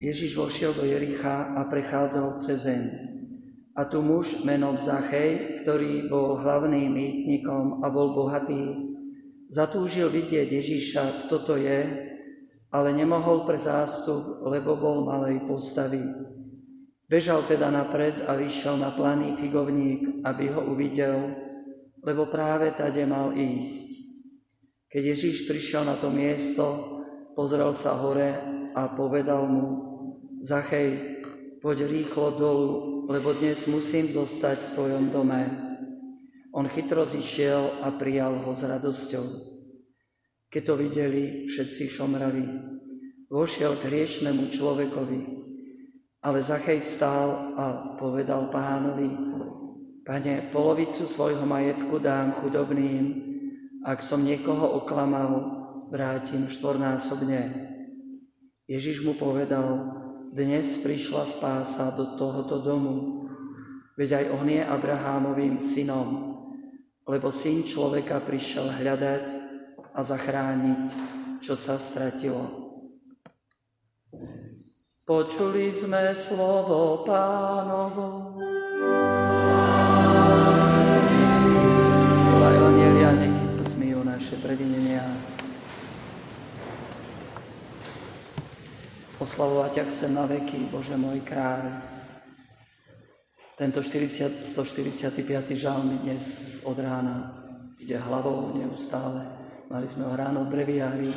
Ježiš vošiel do Jericha a prechádzal cez zem. A tu muž menom Zachej, ktorý bol hlavným mýtnikom a bol bohatý, zatúžil vidieť Ježiša, kto to je, ale nemohol pre zástup, lebo bol malej postavy. Bežal teda napred a vyšiel na planý figovník, aby ho uvidel, lebo práve tade mal ísť. Keď Ježíš prišiel na to miesto, pozrel sa hore a povedal mu, Zachej, poď rýchlo dolu, lebo dnes musím zostať v tvojom dome. On chytro zišiel a prijal ho s radosťou. Keď to videli, všetci šomrali. Vošiel k hriešnemu človekovi, ale Zachej vstál a povedal pánovi, Pane, polovicu svojho majetku dám chudobným, ak som niekoho oklamal, vrátim štvornásobne. Ježiš mu povedal, dnes prišla spása do tohoto domu, veď aj on je Abrahámovým synom, lebo syn človeka prišiel hľadať a zachrániť, čo sa stratilo. Počuli sme slovo pánovo. Oslavovať ťa chcem na veky, Bože môj kráľ. Tento 40, 145. žalm dnes od rána ide hlavou neustále. Mali sme ho ráno v breviári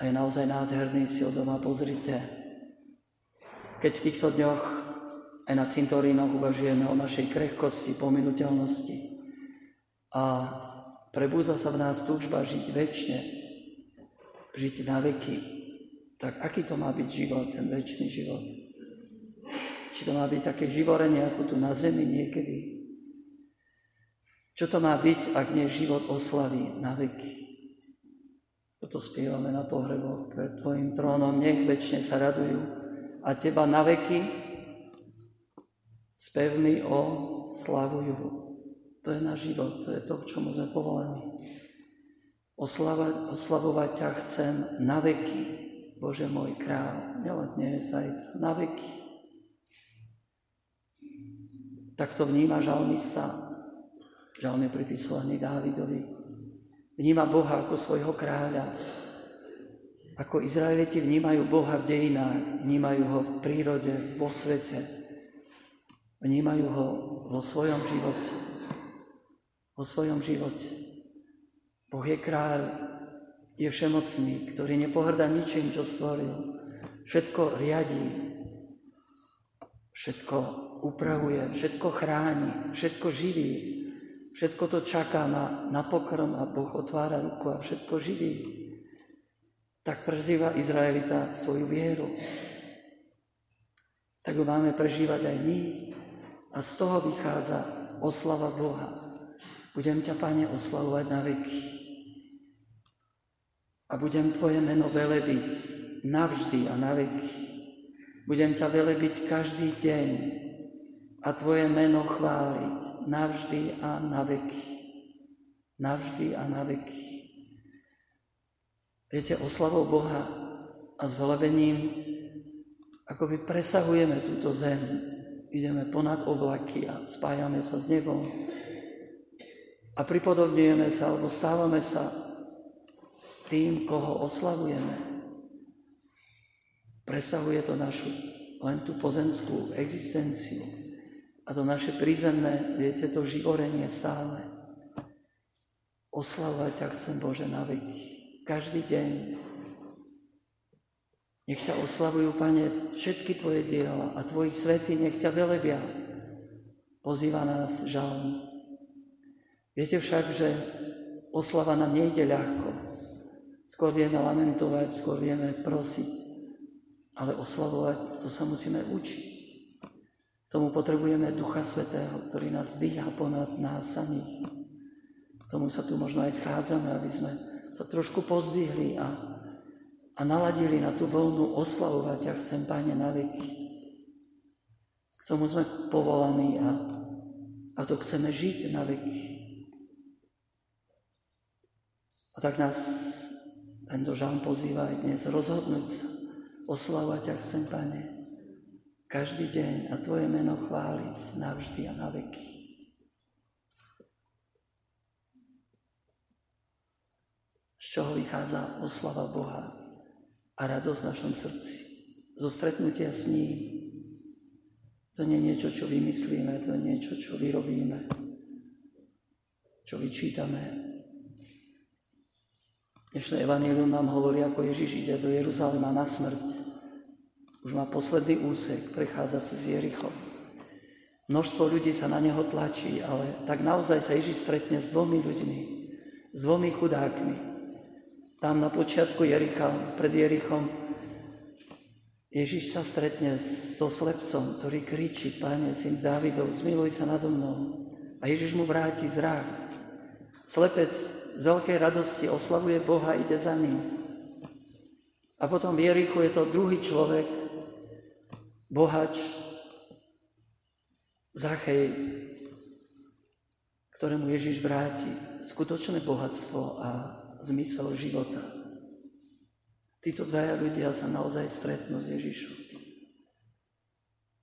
a je naozaj nádherný, si ho doma pozrite. Keď v týchto dňoch aj na cintorínoch uvažujeme o našej krehkosti, pominuteľnosti a prebúza sa v nás túžba žiť väčšine, žiť na veky, tak aký to má byť život, ten väčší život? Či to má byť také živorenie ako tu na zemi niekedy? Čo to má byť, ak nie život oslaví na veky? Toto spievame na pohreboch pred Tvojim trónom, nech väčšine sa radujú a Teba na veky spevmi oslavujú. To je náš život, to je to, k čomu sme povolení. Oslavať, oslavovať ťa chcem na veky, Bože môj král, nielen dnes, zajtra, na veky. Tak to vníma žalmista, žalm je pripisovaný Dávidovi. Vníma Boha ako svojho kráľa. Ako Izraeliti vnímajú Boha v dejinách, vnímajú ho v prírode, vo svete. Vnímajú ho vo svojom živote. Vo svojom živote. Boh je kráľ, je všemocný, ktorý nepohrda ničím, čo stvoril. Všetko riadí, všetko upravuje, všetko chráni, všetko živí, všetko to čaká na, na pokrm a Boh otvára ruku a všetko živí. Tak prežíva Izraelita svoju vieru. Tak ho máme prežívať aj my. A z toho vychádza oslava Boha. Budem ťa, Pane, oslavovať na veky a budem Tvoje meno velebiť navždy a na veky. Budem ťa velebiť každý deň a Tvoje meno chváliť navždy a na veky. Navždy a na veky. Viete, oslavou Boha a zvelebením by presahujeme túto zem. Ideme ponad oblaky a spájame sa s nebom. A pripodobňujeme sa, alebo stávame sa tým, koho oslavujeme. Presahuje to našu len tú pozemskú existenciu a to naše prízemné, viete, to živorenie stále. Oslavovať ťa chcem, Bože, na veky. Každý deň. Nech ťa oslavujú, Pane, všetky Tvoje diela a Tvoji svety, nech ťa velebia. Pozýva nás žalm. Viete však, že oslava nám nejde ľahko. Skôr vieme lamentovať, skôr vieme prosiť, ale oslavovať, to sa musíme učiť. K tomu potrebujeme Ducha Svetého, ktorý nás dvíha ponad nás samých. K tomu sa tu možno aj schádzame, aby sme sa trošku pozdvihli a, a naladili na tú voľnú oslavovať a chcem, Pane, na veky. K tomu sme povolaní a, a to chceme žiť na veky. A tak nás tento žalm pozýva aj dnes rozhodnúť sa, oslavovať ťa chcem, Pane, každý deň a Tvoje meno chváliť navždy a na veky. Z čoho vychádza oslava Boha a radosť v našom srdci. Zo stretnutia s ním. To nie je niečo, čo vymyslíme, to je niečo, čo vyrobíme, čo vyčítame, Dnešné evanílium nám hovorí, ako Ježiš ide do Jeruzalema na smrť. Už má posledný úsek, prechádza cez Jericho. Množstvo ľudí sa na neho tlačí, ale tak naozaj sa Ježiš stretne s dvomi ľuďmi, s dvomi chudákmi. Tam na počiatku Jericha, pred Jerichom, Ježiš sa stretne so slepcom, ktorý kričí, Pane, syn Dávidov, zmiluj sa nado mnou. A Ježiš mu vráti zrak. Slepec z veľkej radosti oslavuje Boha, ide za ním. A potom v Jerichu je to druhý človek, bohač, Zachej, ktorému Ježiš vráti skutočné bohatstvo a zmysel života. Títo dvaja ľudia sa naozaj stretnú s Ježišom.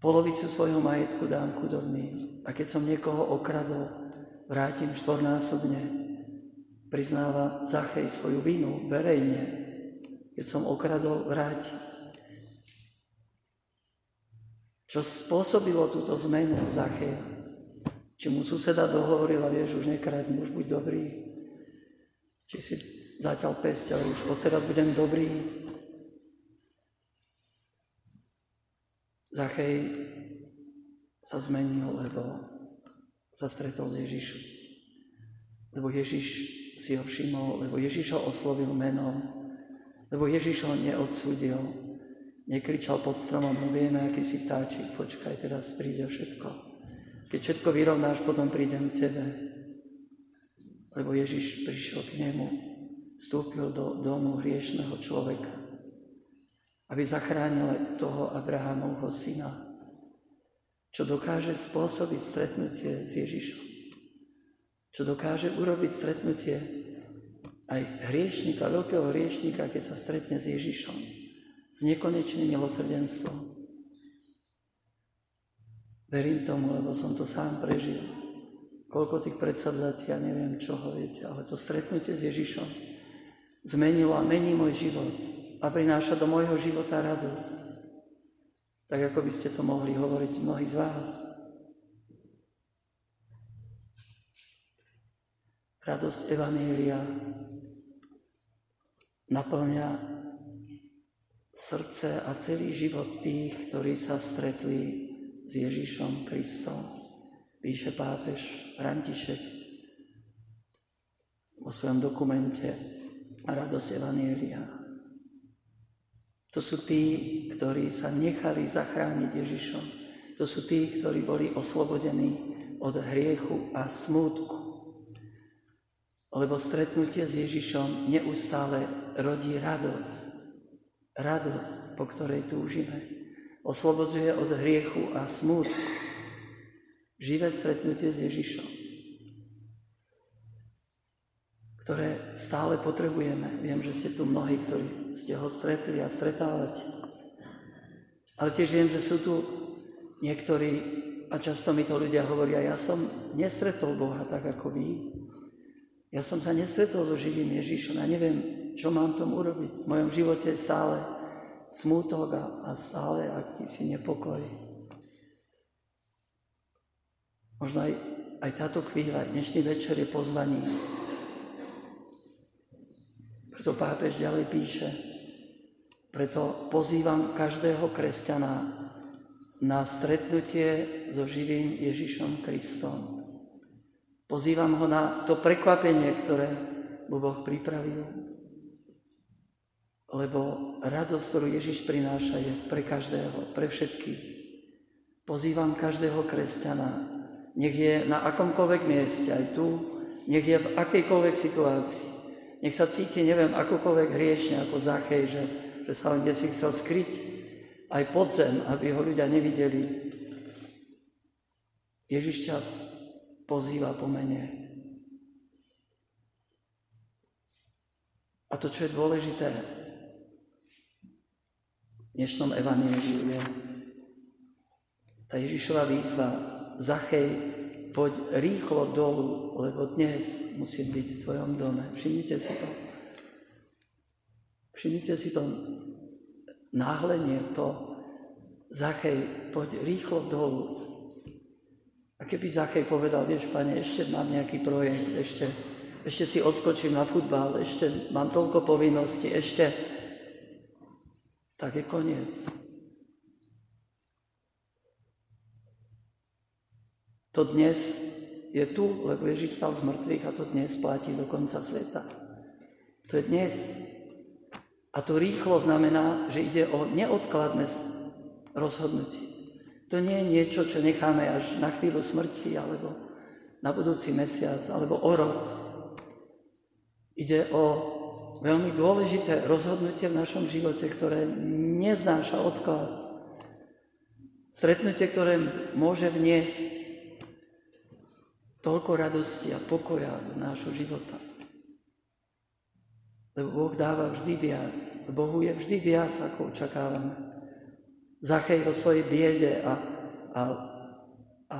Polovicu svojho majetku dám chudobným a keď som niekoho okradol, vrátim štvornásobne priznáva Zachej svoju vinu verejne, keď som okradol, vráti. Čo spôsobilo túto zmenu Zacheja? Či mu suseda dohovorila, vieš, už nekradni, už buď dobrý. Či si zatiaľ pesť, ale už odteraz budem dobrý. Zachej sa zmenil, lebo sa stretol s Ježišom. Lebo Ježiš si ho všimol, lebo Ježiš ho oslovil menom, lebo Ježiš ho neodsúdil, nekričal pod stromom, no vieme, aký si vtáčik, počkaj, teraz príde všetko. Keď všetko vyrovnáš, potom prídem k tebe. Lebo Ježiš prišiel k nemu, vstúpil do domu hriešného človeka, aby zachránil toho Abrahamovho syna, čo dokáže spôsobiť stretnutie s Ježišom čo dokáže urobiť stretnutie aj hriešnika, veľkého hriešnika, keď sa stretne s Ježišom, s nekonečným milosrdenstvom. Verím tomu, lebo som to sám prežil. Koľko tých predsavzatí, ja neviem čoho, viete, ale to stretnutie s Ježišom zmenilo a mení môj život a prináša do môjho života radosť. Tak ako by ste to mohli hovoriť mnohí z vás. radosť Evanília naplňa srdce a celý život tých, ktorí sa stretli s Ježišom Kristom. Píše pápež František vo svojom dokumente Radosť Evanielia. To sú tí, ktorí sa nechali zachrániť Ježišom. To sú tí, ktorí boli oslobodení od hriechu a smútku lebo stretnutie s Ježišom neustále rodí radosť. Radosť, po ktorej túžime. Oslobodzuje od hriechu a smútku. Živé stretnutie s Ježišom, ktoré stále potrebujeme. Viem, že ste tu mnohí, ktorí ste ho stretli a stretávate. Ale tiež viem, že sú tu niektorí, a často mi to ľudia hovoria, ja som nestretol Boha tak ako vy, ja som sa nestretol so živým Ježišom. Ja neviem, čo mám tomu urobiť. V mojom živote je stále smútok a, a stále akýsi nepokoj. Možno aj, aj táto chvíľa, dnešný večer je pozvaný. Preto pápež ďalej píše, preto pozývam každého kresťana na stretnutie so živým Ježišom Kristom. Pozývam ho na to prekvapenie, ktoré mu Boh pripravil. Lebo radosť, ktorú Ježiš prináša, je pre každého, pre všetkých. Pozývam každého kresťana, nech je na akomkoľvek mieste, aj tu, nech je v akejkoľvek situácii. Nech sa cíti, neviem, akokoľvek hriešne, ako Zachej, že, že sa kde si chcel skryť aj pod zem, aby ho ľudia nevideli. Ježiš ťa pozýva po mene. A to, čo je dôležité, dnešnom evaníliu je tá Ježišova výzva Zachej, poď rýchlo dolu, lebo dnes musím byť v tvojom dome. Všimnite si to. Všimnite si to náhlenie, to Zachej, poď rýchlo dolu. A keby Zachej povedal, vieš, pane, ešte mám nejaký projekt, ešte, ešte si odskočím na futbal, ešte mám toľko povinností, ešte, tak je koniec. To dnes je tu, lebo Ježiš stal z mŕtvych a to dnes platí do konca sveta. To je dnes. A to rýchlo znamená, že ide o neodkladné rozhodnutie. To nie je niečo, čo necháme až na chvíľu smrti, alebo na budúci mesiac, alebo o rok. Ide o veľmi dôležité rozhodnutie v našom živote, ktoré neznáša odklad. Stretnutie, ktoré môže vniesť toľko radosti a pokoja do nášho života. Lebo Boh dáva vždy viac. Bohu je vždy viac, ako očakávame. Zachej vo svojej biede a, a, a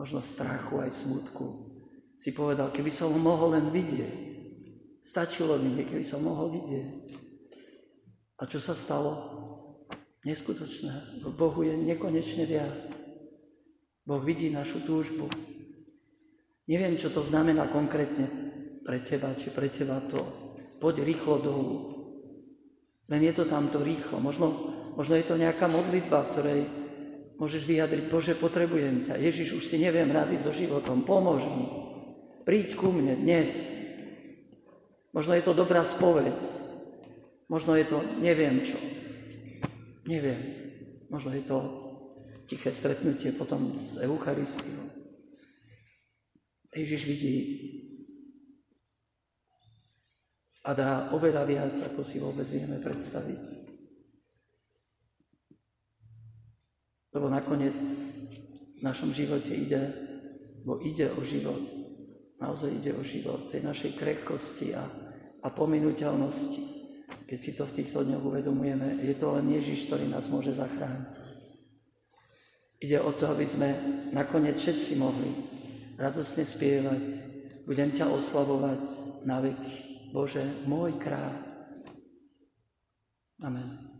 možno strachu aj smutku si povedal, keby som ho mohol len vidieť, Stačilo mi, keby som mohol vidieť. A čo sa stalo? Neskutočné. V Bohu je nekonečne viac. Boh vidí našu túžbu. Neviem, čo to znamená konkrétne pre teba, či pre teba to. Poď rýchlo dolu. Len je to tamto rýchlo. Možno, možno je to nejaká modlitba, ktorej môžeš vyjadriť, Bože, potrebujem ťa. Ježiš, už si neviem rady so životom, pomôž mi. Príď ku mne dnes. Možno je to dobrá spoveď. Možno je to neviem čo. Neviem. Možno je to tiché stretnutie potom s Eucharistiou. Ježiš vidí a dá oveľa viac, ako si vôbec vieme predstaviť. Lebo nakoniec v našom živote ide, bo ide o život. Naozaj ide o život tej našej krehkosti a a pominuteľnosti. Keď si to v týchto dňoch uvedomujeme, je to len Ježiš, ktorý nás môže zachrániť. Ide o to, aby sme nakoniec všetci mohli radosne spievať. Budem ťa oslavovať na veky. Bože, môj kráľ. Amen.